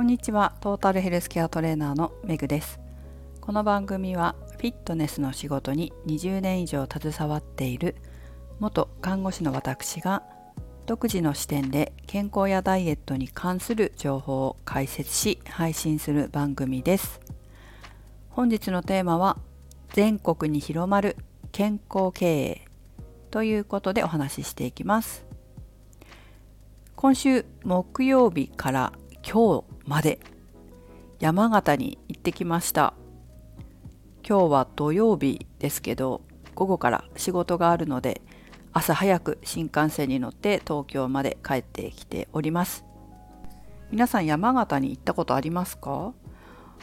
こんにちは。トータルヘルスケアトレーナーのメグです。この番組はフィットネスの仕事に20年以上携わっている元看護師の私が独自の視点で健康やダイエットに関する情報を解説し配信する番組です。本日のテーマは全国に広まる健康経営ということでお話ししていきます。今週木曜日から今日まで山形に行ってきました。今日は土曜日ですけど午後から仕事があるので朝早く新幹線に乗って東京まで帰ってきております。皆さん山形に行ったことありますか？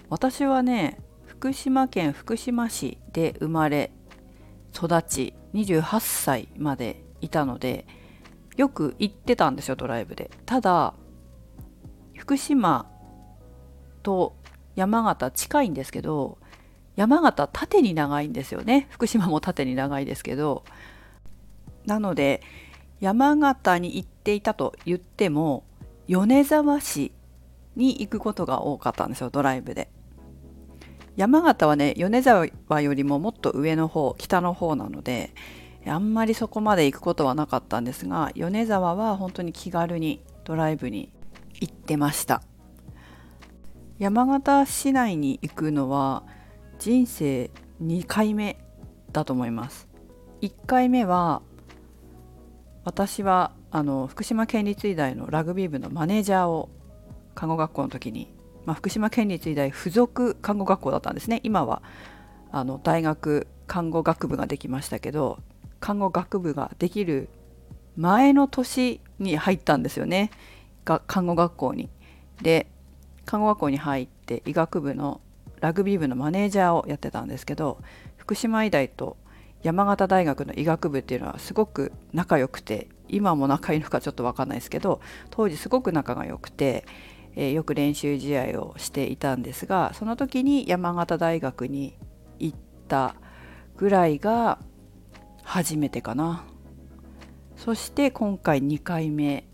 私はね福島県福島市で生まれ育ち28歳までいたのでよく行ってたんですよドライブで。ただ福島と山形近いんですけど山形縦に長いんですよね。福島も縦に長いですけど。なので山形に行っていたと言っても米沢市に行くことが多かったんですよドライブで。山形はね米沢よりももっと上の方北の方なのであんまりそこまで行くことはなかったんですが米沢は本当に気軽にドライブに行ってました。山形市内に行くのは人生2回目だと思います。1回目は私はあの福島県立医大のラグビー部のマネージャーを看護学校の時に、まあ、福島県立医大附属看護学校だったんですね。今はあの大学看護学部ができましたけど看護学部ができる前の年に入ったんですよね。が看護学校に。で看護学校に入って医学部のラグビー部のマネージャーをやってたんですけど福島医大と山形大学の医学部っていうのはすごく仲良くて今も仲いいのかちょっと分かんないですけど当時すごく仲が良くて、えー、よく練習試合をしていたんですがその時に山形大学に行ったぐらいが初めてかなそして今回2回目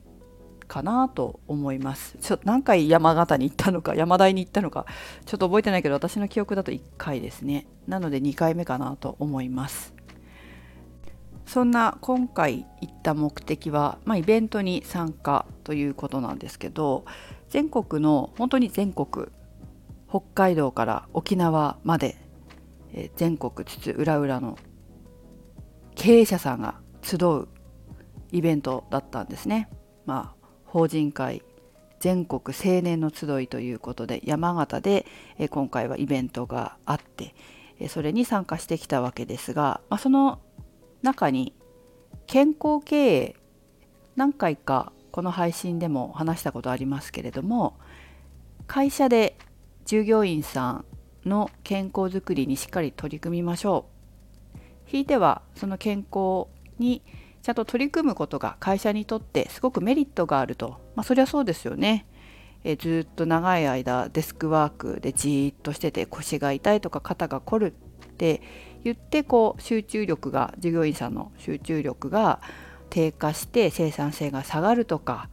かなと思います。ちょっと何回山形に行ったのか山大に行ったのかちょっと覚えてないけど私の記憶だと1回ですね。なので2回目かなと思います。そんな今回行った目的は、まあ、イベントに参加ということなんですけど全国の本当に全国北海道から沖縄まで、え全国津々浦々の経営者さんが集うイベントだったんですね。まあ法人会全国青年の集いということで山形で今回はイベントがあってそれに参加してきたわけですが、まあ、その中に健康経営何回かこの配信でも話したことありますけれども会社で従業員さんの健康づくりにしっかり取り組みましょう。ひいてはその健康にちゃんと取り組むことが会社にとってすごくメリットがあると、まあ、そりゃそうですよね。えずっと長い間デスクワークでじーっとしてて腰が痛いとか肩が凝るって言ってこう集中力が従業員さんの集中力が低下して生産性が下がるとか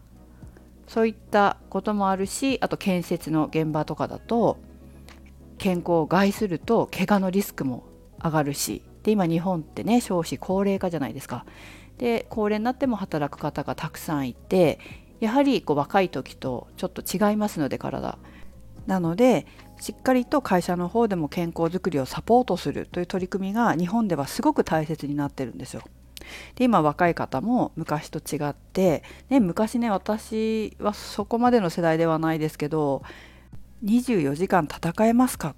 そういったこともあるしあと建設の現場とかだと健康を害すると怪我のリスクも上がるし。で今日本ってね少子高齢化じゃないですか。で高齢になっても働く方がたくさんいてやはりこう若い時とちょっと違いますので体なのでしっかりと会社の方でも健康づくりをサポートするという取り組みが日本ではすごく大切になってるんですよ。で今若い方も昔と違って、ね、昔ね私はそこまでの世代ではないですけど24時間戦えますかっ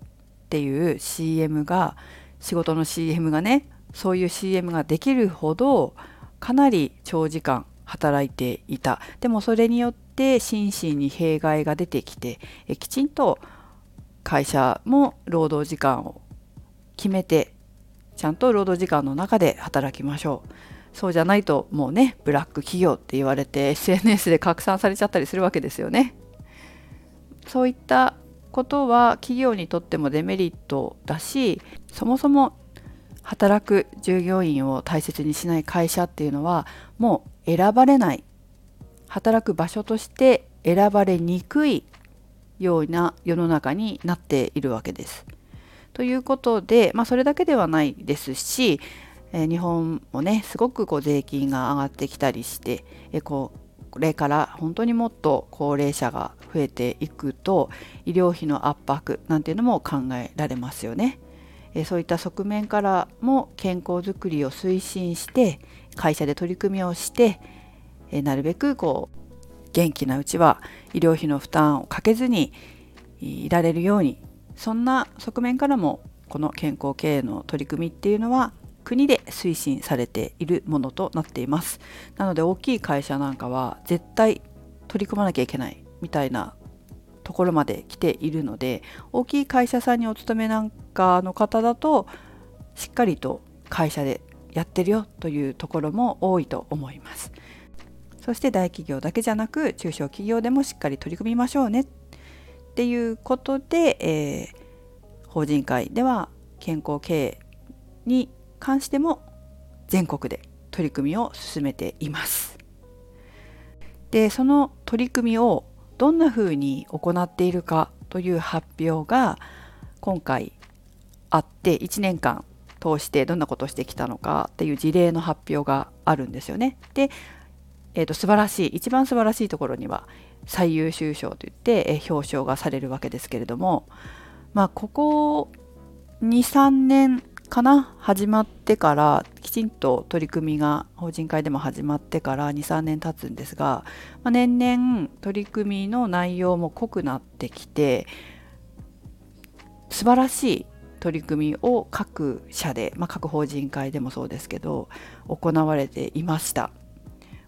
ていう CM が仕事の CM がねそういう CM ができるほどかなり長時間働いていた。でもそれによって心身に弊害が出てきてえきちんと会社も労働時間を決めてちゃんと労働時間の中で働きましょう。そうじゃないともうねブラック企業って言われて SNS で拡散されちゃったりするわけですよね。そういったことは企業にとってもデメリットだしそもそも働く従業員を大切にしない会社っていうのはもう選ばれない働く場所として選ばれにくいような世の中になっているわけです。ということで、まあ、それだけではないですし、えー、日本もねすごくこう税金が上がってきたりして、えー、これから本当にもっと高齢者が増えていくと医療費の圧迫なんていうのも考えられますよね。えそういった側面からも健康づくりを推進して会社で取り組みをして、えなるべくこう元気なうちは医療費の負担をかけずにいられるようにそんな側面からもこの健康経営の取り組みっていうのは国で推進されているものとなっています。なので大きい会社なんかは絶対取り組まなきゃいけないみたいなところまで来ているので大きい会社さんにお勤めなんかの方だとしっかりと会社でやってるよというところも多いと思いますそして大企業だけじゃなく中小企業でもしっかり取り組みましょうねっていうことで、えー、法人会では健康経営に関しても全国で取り組みを進めています。でその取り組みをどんなふうに行っているかという発表が今回あって1年間通してどんなことをしてきたのかっていう事例の発表があるんですよね。で、えーと、素晴らしい一番素晴らしいところには最優秀賞といって、え、表彰がされるわけですけれどもまあここ23年かな？始まってからきちんと取り組みが法人会でも始まってから23年経つんですが、まあ、年々取り組みの内容も濃くなってきて素晴らしい取り組みを各社で、まあ、各法人会でもそうですけど行われていました。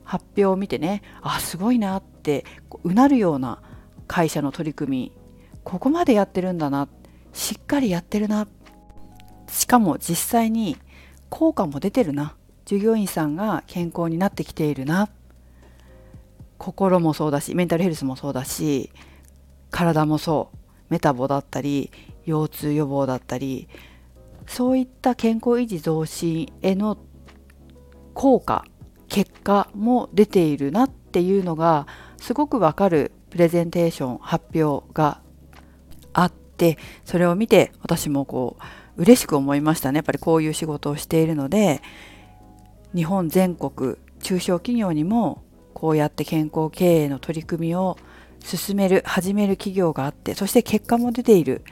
発表を見てねあすごいなってうなるような会社の取り組みここまでやってるんだなしっかりやってるなしかも実際に効果も出てるな。従業員さんが健康になってきているな。心もそうだしメンタルヘルスもそうだし体もそう。メタボだったり腰痛予防だったりそういった健康維持増進への効果結果も出ているなっていうのがすごくわかるプレゼンテーション発表があってそれを見て私もこう嬉しく思いましたね。やっぱりこういう仕事をしているので日本全国中小企業にもこうやって健康経営の取り組みを進める始める企業があってそして結果も出ている。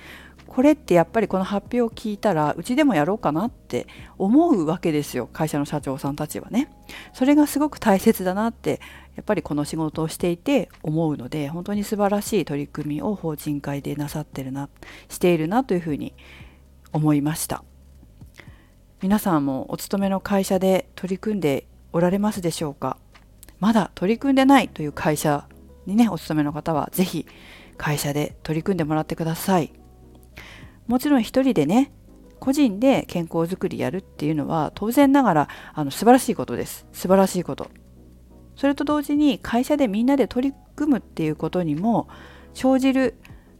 これってやっぱりこの発表を聞いたらうちでもやろうかなって思うわけですよ。会社の社長さんたちはね。それがすごく大切だなってやっぱりこの仕事をしていて思うので本当に素晴らしい取り組みを法人会でなさってるなしているなというふうに思いました。皆さんもお勤めの会社で取り組んでおられますでしょうか？まだ取り組んでないという会社にねお勤めの方は是非会社で取り組んでもらってください。もちろん一人でね個人で健康づくりやるっていうのは当然ながらあの素晴らしいことです。素晴らしいこと。それと同時に会社でみんなで取り組むっていうことにも生じる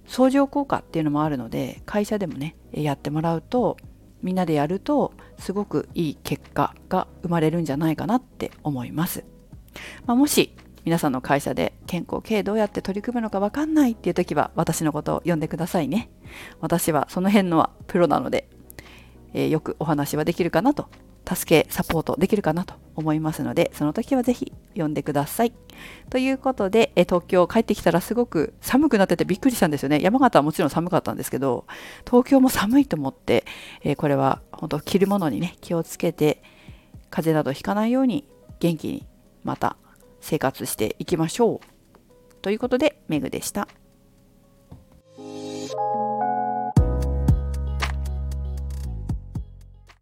相乗効果っていうのもあるので会社でもねやってもらうとみんなでやるとすごくいい結果が生まれるんじゃないかなって思います、まあ、もし皆さんの会社で健康経営どうやって取り組むのか分かんないっていう時は私のことを呼んでくださいね。私はその辺のはプロなので、えー、よくお話はできるかなと助けサポートできるかなと思いますのでその時はぜひ呼んでください。ということでえ東京帰ってきたらすごく寒くなっててびっくりしたんですよね山形はもちろん寒かったんですけど東京も寒いと思って、えこれは本当着るものにね気をつけて風邪などひかないように元気にまた生活していきましょう。ということでメグでした。